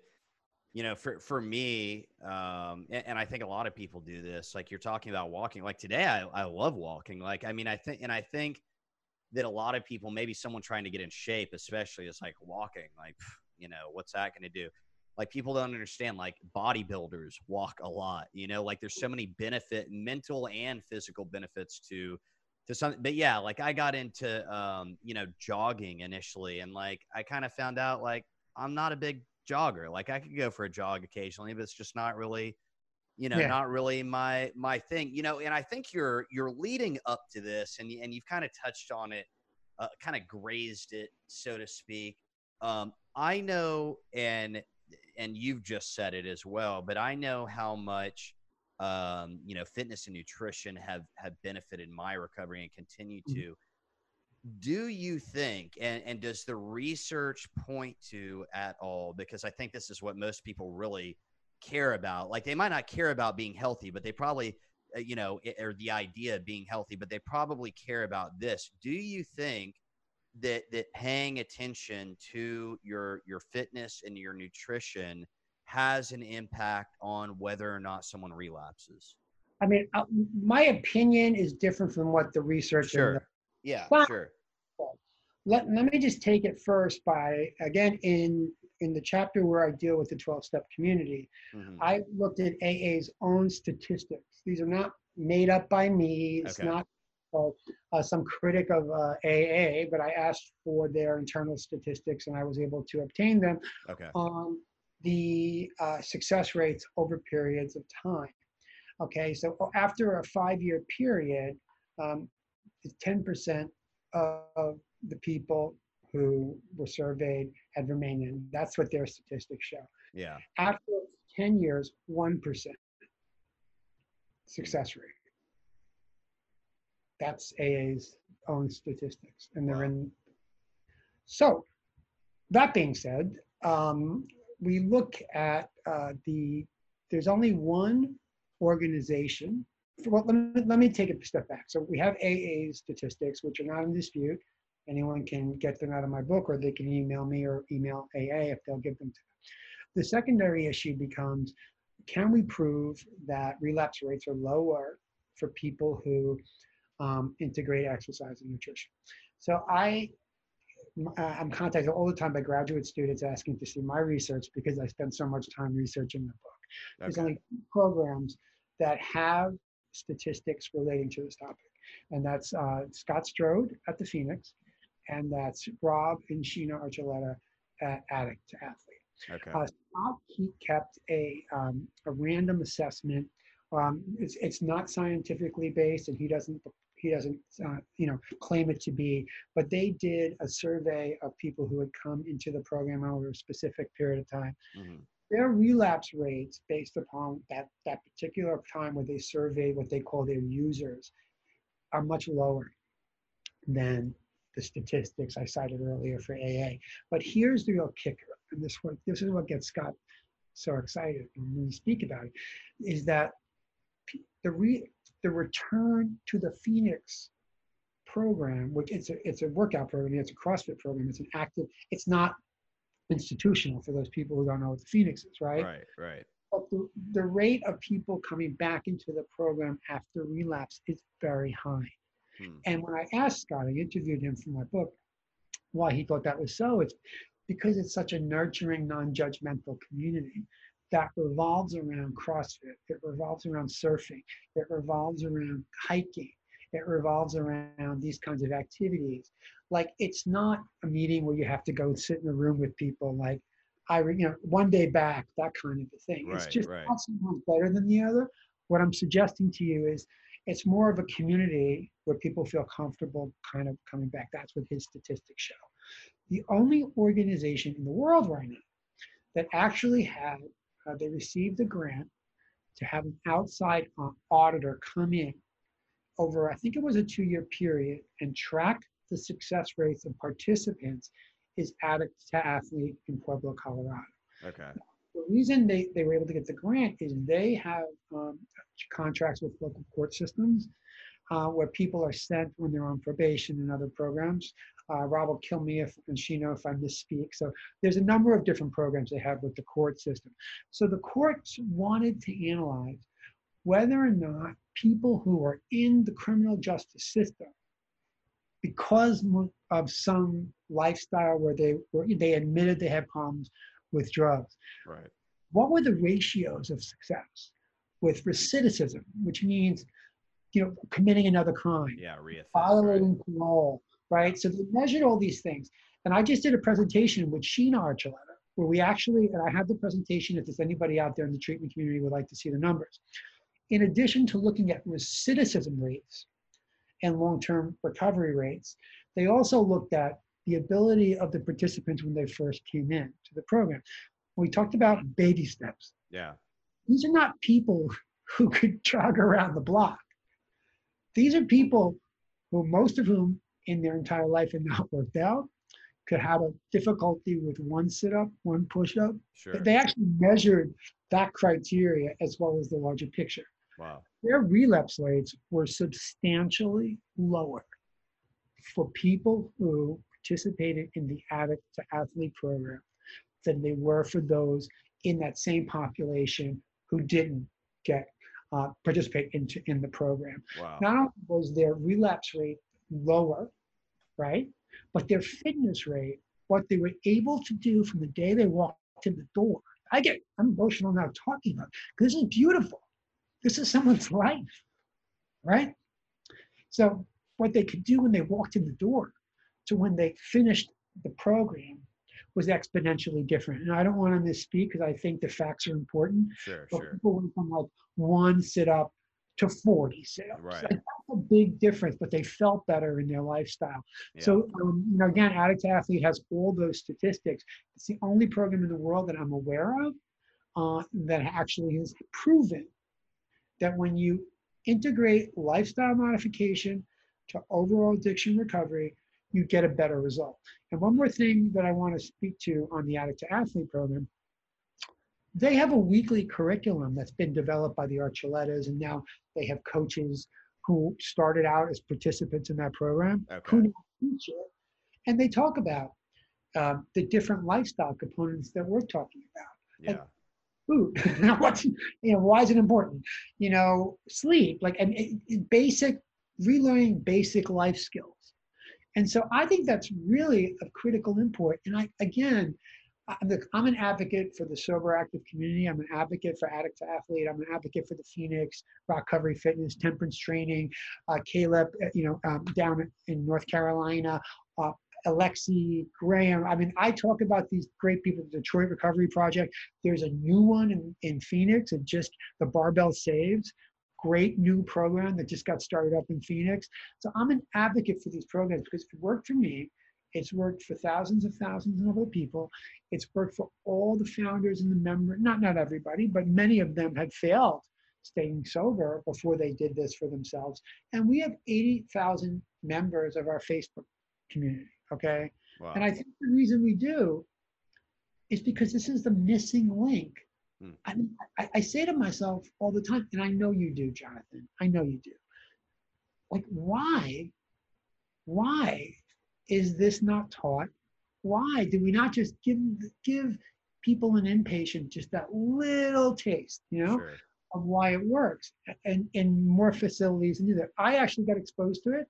you know for for me um and, and, i think a lot of people do this like you're talking about walking like today I, I love walking like i mean i think and i think that a lot of people maybe someone trying to get in shape especially is like walking like [SIGHS] you know what's that going to do like people don't understand like bodybuilders walk a lot you know like there's so many benefit mental and physical benefits to to some but yeah like i got into um you know jogging initially and like i kind of found out like i'm not a big jogger. Like I could go for a jog occasionally, but it's just not really, you know, yeah. not really my my thing. You know, and I think you're you're leading up to this, and and you've kind of touched on it, uh, kind of grazed it, so to speak. Um, I know, and and you've just said it as well, but I know how much um, you know fitness and nutrition have have benefited my recovery and continue mm-hmm. to do you think and, and does the research point to at all because i think this is what most people really care about like they might not care about being healthy but they probably uh, you know or the idea of being healthy but they probably care about this do you think that that paying attention to your your fitness and your nutrition has an impact on whether or not someone relapses i mean uh, my opinion is different from what the research sure yeah, but, sure. Let, let me just take it first by again in in the chapter where I deal with the 12 step community, mm-hmm. I looked at AA's own statistics. These are not made up by me. It's okay. not uh, uh, some critic of uh, AA, but I asked for their internal statistics and I was able to obtain them okay. on the uh, success rates over periods of time. Okay, so after a five year period, um, 10% of the people who were surveyed had remained in. That's what their statistics show. Yeah. After 10 years, 1% success rate. That's AA's own statistics, and they're in. So, that being said, um, we look at uh, the. There's only one organization well, let me, let me take a step back. So we have AA statistics, which are not in dispute. Anyone can get them out of my book, or they can email me or email AA if they'll give them to them. The secondary issue becomes, can we prove that relapse rates are lower for people who um, integrate exercise and nutrition? So I I'm contacted all the time by graduate students asking to see my research because I spend so much time researching the book. There's only programs that have statistics relating to this topic, and that's uh, Scott Strode at the Phoenix, and that's Rob and Sheena Archuleta at Addict to Athlete. Okay. Uh, Scott, he kept a, um, a random assessment. Um, it's, it's not scientifically based, and he doesn't he doesn't uh, you know claim it to be. But they did a survey of people who had come into the program over a specific period of time. Mhm. Their relapse rates, based upon that that particular time where they surveyed what they call their users, are much lower than the statistics I cited earlier for AA. But here's the real kicker, and this one, this is what gets Scott so excited when we speak about it, is that the re, the return to the Phoenix program, which it's a it's a workout program, it's a CrossFit program, it's an active, it's not institutional for those people who don't know what the Phoenix is, right? Right. Right. But the, the rate of people coming back into the program after relapse is very high. Hmm. And when I asked Scott, I interviewed him for my book, why he thought that was so, it's because it's such a nurturing, non judgmental community that revolves around CrossFit, it revolves around surfing, it revolves around hiking, it revolves around these kinds of activities. Like, it's not a meeting where you have to go sit in a room with people like, I, you know, one day back, that kind of a thing. it's just right. not someone's better than the other. What I'm suggesting to you is it's more of a community where people feel comfortable kind of coming back. That's what his statistics show. The only organization in the world right now that actually had, uh, they received a grant to have an outside uh, auditor come in over, I think it was a two year period, and track the success rates of participants is Addict to Athlete in Pueblo, Colorado Okay. the reason they, they were able to get the grant is they have um, contracts with local court systems uh, where people are sent when they're on probation and other programs. Uh, Rob will kill me if and she know if I misspeak. So there's a number of different programs they have with the court system. So the courts wanted to analyze whether or not people who are in the criminal justice system because of some lifestyle where they were they admitted they had problems with drugs Right. what were the ratios of success with recidivism, which means, you know, committing another crime, Yeah. Right. violating parole, right? So they measured all these things. And I just did a presentation with Sheena Archuleta, where we actually, and I have the presentation if there's anybody out there in the treatment community would like to see the numbers. In addition to looking at recidivism rates and long-term recovery rates, they also looked at the ability of the participants when they first came in to the program. We talked about baby steps Yeah. these are not people [LAUGHS] who could jog around the block. These are people who, most of whom in their entire life and not worked out, could have a difficulty with one sit up, one push up. Sure. They actually measured that criteria as well as the larger picture. Wow. Their relapse rates were substantially lower for people who participated in the addict to athlete program than they were for those in that same population who didn't get uh, participate into in the program. Wow. Not only was their relapse rate lower, right, but their fitness rate, what they were able to do from the day they walked in the door. I get I'm emotional now talking about because this is beautiful. This is someone's [LAUGHS] life, right? So what they could do when they walked in the door to when they finished the program was exponentially different. And I don't want to misspeak because I think the facts are important. Sure. But Sure. people went from like one sit up to 40 sit ups. Right. Like, that's a big difference, but they felt better in their lifestyle. Yeah. So, um, you know, again, Addict to Athlete has all those statistics. It's the only program in the world that I'm aware of uh, that actually has proven that when you integrate lifestyle modification to overall addiction recovery, you get a better result. And one more thing that I want to speak to on the Addict to Athlete program they have a weekly curriculum that's been developed by the Archuletas, and now they have coaches who started out as participants in that program Okay. who now teach it. And they talk about um, the different lifestyle components that we're talking about. Yeah. Food, [LAUGHS] what's, you know, why is it important? You know, sleep, like and it- it- basic, relearning basic life skills. And so I think that's really of critical import. And I, again, I'm, the, I'm, an advocate for the sober active community. I'm an advocate for addict to athlete. I'm an advocate for the Phoenix, ROC Recovery Fitness, Temperance Training, uh, Caleb, uh, you know, um, down in North Carolina, uh, Alexi Graham. I mean, I talk about these great people, the Detroit Recovery Project. There's a new one in, in Phoenix, and just the Barbell Saves. Great new program that just got started up in Phoenix. So I'm an advocate for these programs because it worked for me. It's worked for thousands of thousands of other people. It's worked for all the founders and the members, not not everybody, but many of them had failed staying sober before they did this for themselves. And we have 80,000 members of our Facebook community. Okay. Wow. And I think the reason we do is because this is the missing link. Hmm. I, mean, I, I say to myself all the time, and I know you do, Jonathan. I know you do. Like, why, why is this not taught? Why do we not just give give people an inpatient just that little taste, you know, sure. of why it works, and in more facilities and do that? I actually got exposed to it.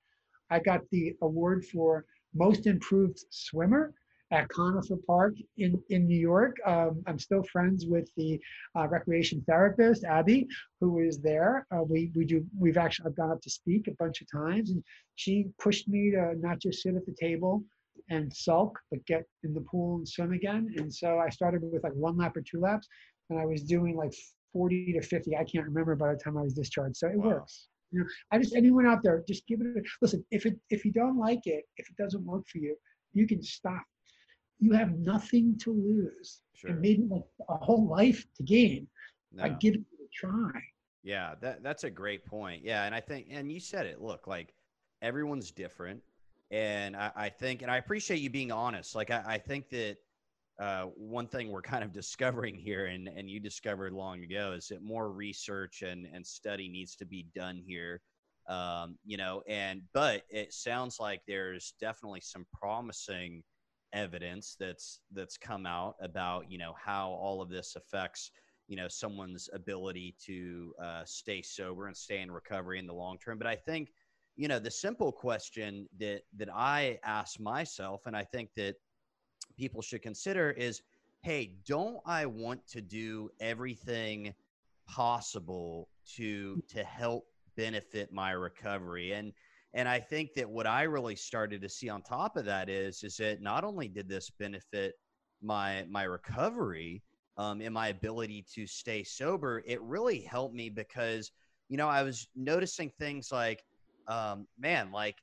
I got the award for most improved swimmer at Conifer Park in, in New York. Um, I'm still friends with the uh, recreation therapist, Abby, who is there. Uh, we, we do, we've actually, I've gone up to speak a bunch of times and she pushed me to not just sit at the table and sulk, but get in the pool and swim again. And so I started with like one lap or two laps and I was doing like 40 to 50. I can't remember by the time I was discharged. So it wow. works. You know, I just anyone out there, just give it a listen. If it if you don't like it, if it doesn't work for you, you can stop. You have nothing to lose, sure. and maybe like a whole life to gain no. by giving it a try. Yeah, that that's a great point. Yeah, and I think, and you said it. Look, like everyone's different, and I, I think, and I appreciate you being honest. Like I, I think that uh, one thing we're [LAUGHS] kind of discovering here, and, and you discovered long ago, is that more research and, and study needs to be done here. Um, you know, and but it sounds like there's definitely some promising evidence that's that's come out about you know how all of this affects you know someone's ability to uh, stay sober and stay in recovery in the long term. But I think you know the simple question that that I ask myself, and I think that people should consider is hey, don't I want to do everything possible to to help benefit my recovery? And and I think that what I really started to see on top of that is is that not only did this benefit my my recovery um, and my ability to stay sober, it really helped me because you know I was noticing things like, um, man, like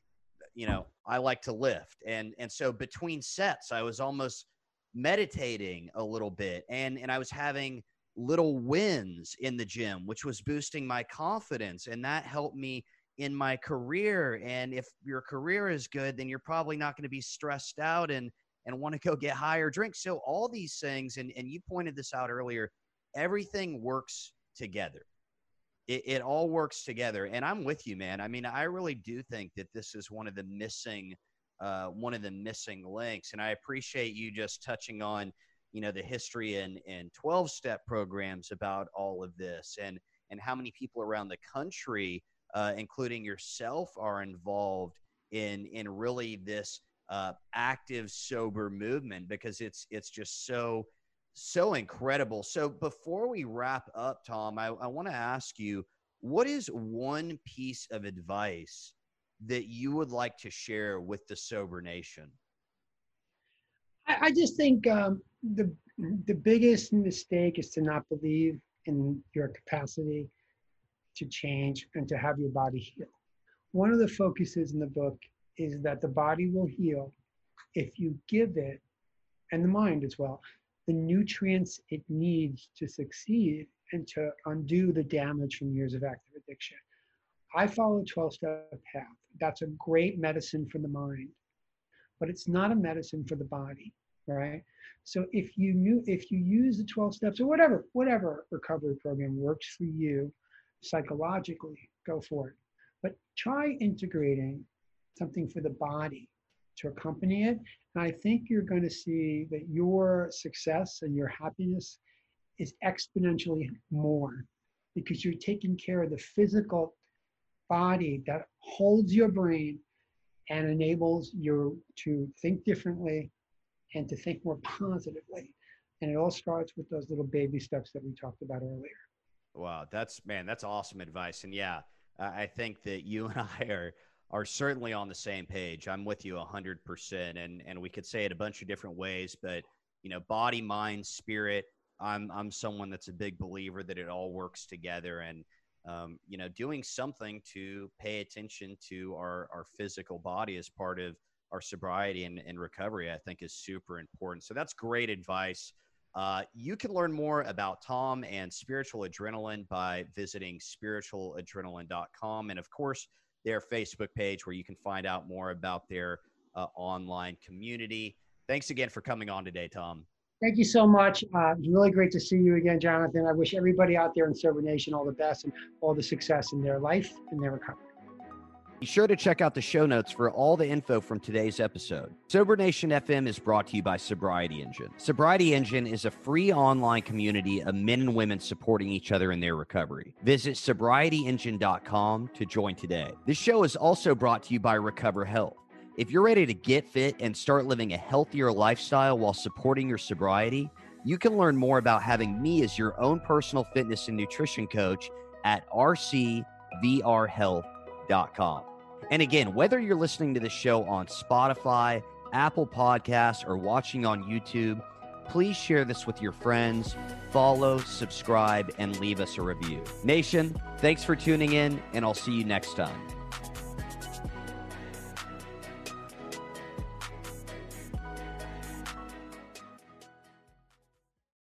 you know, I like to lift. And and so between sets, I was almost meditating a little bit and and I was having little wins in the gym, which was boosting my confidence and that helped me in my career and if your career is good then you're probably not going to be stressed out and and want to go get higher drinks so all these things and and you pointed this out earlier everything works together it, it all works together. And I'm with you, man. I mean, I really do think that this is one of the missing uh, one of the missing links. And I appreciate you just touching on, you know, the history and and 12 step programs about all of this and and how many people around the country, uh, including yourself, are involved in in really this uh, active sober movement because it's it's just so so incredible. So before we wrap up, Tom, I, I want to ask you what is one piece of advice that you would like to share with the sober nation? I, I just think um, the the biggest mistake is to not believe in your capacity to change and to have your body heal. One of the focuses in the book is that the body will heal if you give it, and the mind as well, the nutrients it needs to succeed and to undo the damage from years of active addiction. I follow a 12 step path. That's a great medicine for the mind, but it's not a medicine for the body, right? So if you knew, if you use the 12 steps or whatever, whatever recovery program works for you psychologically, go for it. But try integrating something for the body to accompany it. And I think you're going to see that your success and your happiness is exponentially more because you're taking care of the physical body that holds your brain and enables you to think differently and to think more positively. And it all starts with those little baby steps that we talked about earlier. Wow, that's man, that's awesome advice. And yeah, I think that you and [LAUGHS] I are are certainly on the same page. I'm with you 100% and and we could say it a bunch of different ways, but you know, body, mind, spirit, I'm I'm someone that's a big believer that it all works together and um, you know, doing something to pay attention to our, our physical body as part of our sobriety and, and recovery, I think is super important. So that's great advice. Uh, you can learn more about Tom and Spiritual Adrenaline by visiting spiritualadrenaline.com. And of course, their Facebook page where you can find out more about their uh, online community. Thanks again for coming on today, Tom. Thank you so much. Uh, it's really great to see you again, Jonathan. I wish everybody out there in Sober Nation all the best and all the success in their life and their recovery. Be sure to check out the show notes for all the info from today's episode. Sober Nation FM is brought to you by Sobriety Engine. Sobriety Engine is a free online community of men and women supporting each other in their recovery. Visit sobrietyengine.com to join today. This show is also brought to you by Recover Health. If you're ready to get fit and start living a healthier lifestyle while supporting your sobriety, you can learn more about having me as your own personal fitness and nutrition coach at rcvrhealth.com. And again, whether you're listening to the show on Spotify, Apple Podcasts, or watching on YouTube, please share this with your friends, follow, subscribe, and leave us a review. Nation, thanks for tuning in, and I'll see you next time.